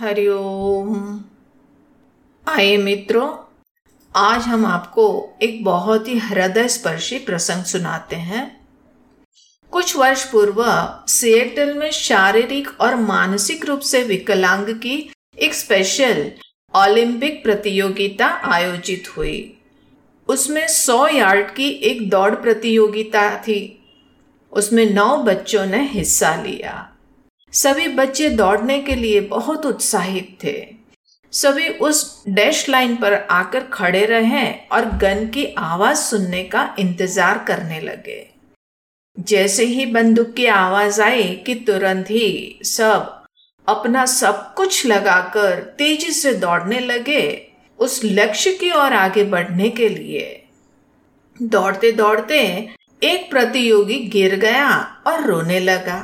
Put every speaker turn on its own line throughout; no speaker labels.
हरिओम आइए मित्रों, आज हम आपको एक बहुत ही हृदय स्पर्शी प्रसंग सुनाते हैं। कुछ वर्ष पूर्व सिएटल में शारीरिक और मानसिक रूप से विकलांग की एक स्पेशल ओलंपिक प्रतियोगिता आयोजित हुई। उसमें 100 यार्ड की एक दौड़ प्रतियोगिता थी। उसमें नौ बच्चों ने हिस्सा लिया। सभी बच्चे दौड़ने के लिए बहुत उत्साहित थे। सभी उस डैश लाइन पर आकर खड़े रहे और गन की आवाज़ सुनने का इंतज़ार करने लगे। जैसे ही बंदूक की आवाज़ आई कि तुरंत ही सब अपना सब कुछ लगाकर तेज़ी से दौड़ने लगे, उस लक्ष्य की ओर आगे बढ़ने के लिए। दौड़ते दौड़ते एक प्रतियोगी गिर गया और रोने लगा।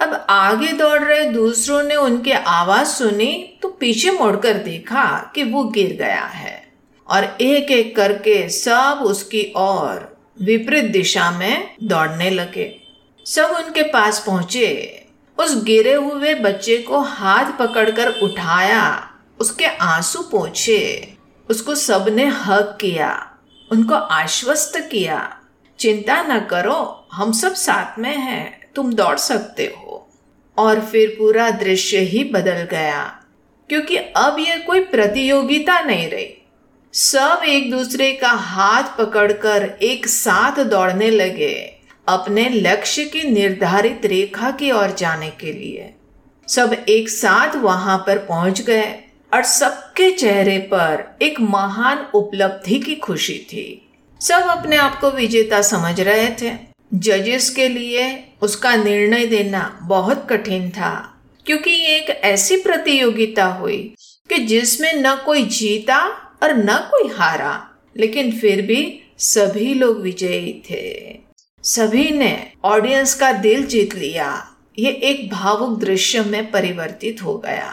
अब आगे दौड़ रहे दूसरों ने उनकी आवाज़ सुनी तो पीछे मुड़कर देखा कि वो गिर गया है। और एक एक करके सब उसकी ओर विपरीत दिशा में दौड़ने लगे। सब उनके पास पहुँचे। उस गिरे हुए बच्चे को हाथ पकड़कर उठाया। उसके आँसू पोछे। उसको सबने हक किया। उनको आश्वस्त किया। चिंता न करो, हम सब साथ में हैं, तुम दौड़ सकते हो। और फिर पूरा दृश्य ही बदल गया, क्योंकि अब यह कोई प्रतियोगिता नहीं रही। सब एक दूसरे का हाथ पकड़कर एक साथ दौड़ने लगे, अपने लक्ष्य की निर्धारित रेखा की ओर जाने के लिए। सब एक साथ वहाँ पर पहुँच गए और सबके चेहरे पर एक महान उपलब्धि की खुशी थी। सब अपने आप को विजेता समझ रहे थे। जजेस के लिए उसका निर्णय देना बहुत कठिन था, क्योंकि ये एक ऐसी प्रतियोगिता हुई कि जिसमें न कोई जीता और न कोई हारा, लेकिन फिर भी सभी लोग विजयी थे। सभी ने ऑडियंस का दिल जीत लिया। ये एक भावुक दृश्य में परिवर्तित हो गया।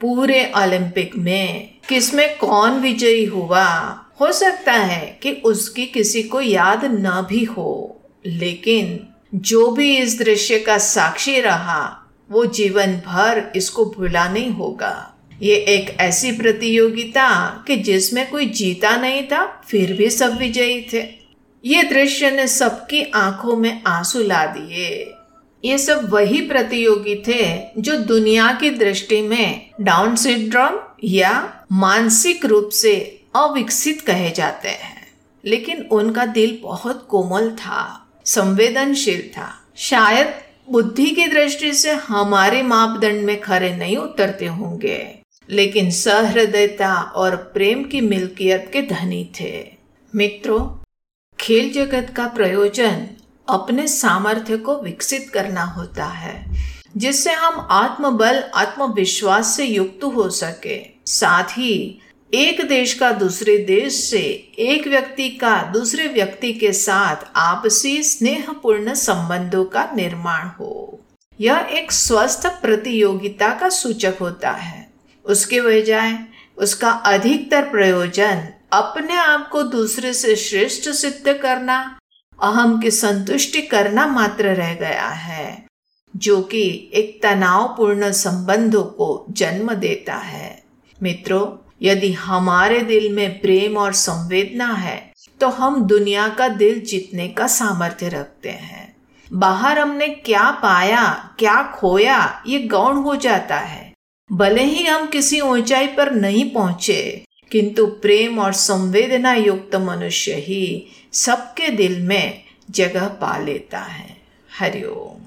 पूरे ओलंपिक में किसमें कौन विजयी हुआ, हो सकता है कि उसकी किसी को याद न भी हो। लेकिन जो भी इस दृश्य का साक्षी रहा, वो जीवन भर इसको भुला नहीं होगा। ये एक ऐसी प्रतियोगिता कि जिसमें कोई जीता नहीं था, फिर भी सब विजयी थे। ये दृश्य ने सबकी आँखों में आँसू ला दिए। ये सब वही प्रतियोगी थे जो दुनिया की दृष्टि में डाउन सिंड्रोम या मानसिक रूप से अविकसित कहे जाते हैं। लेकिन उनका दिल बहुत कोमल था। संवेदनशील था। शायद बुद्धि की दृष्टि से हमारे मापदंड में खरे नहीं उतरते होंगे। लेकिन सहृदयता और प्रेम की मिल्कियत के धनी थे। मित्रों, खेल जगत का प्रयोजन अपने सामर्थ्य को विकसित करना होता है, जिससे हम आत्मबल, आत्मविश्वास से युक्त हो सके। साथ ही एक देश का दूसरे देश से एक व्यक्ति का दूसरे व्यक्ति के साथ आपसी स्नेहपूर्ण संबंधों का निर्माण हो। यह एक स्वस्थ प्रतियोगिता का सूचक होता है। उसके बजाय, उसका अधिकतर प्रयोजन अपने आप को दूसरे से श्रेष्ठ सिद्ध करना, अहम की संतुष्टि करना मात्र रह गया है, जो कि एक तनावपूर्ण संबंधों को जन्म देता है। मित्रों यदि हमारे दिल में प्रेम और संवेदना है तो हम दुनिया का दिल जीतने का सामर्थ्य रखते हैं। बाहर हमने क्या पाया, क्या खोया, ये गौण हो जाता है। भले ही हम किसी ऊंचाई पर नहीं पहुँचे, किंतु प्रेम और संवेदना युक्त मनुष्य ही सबके दिल में जगह पा लेता है। हरिओम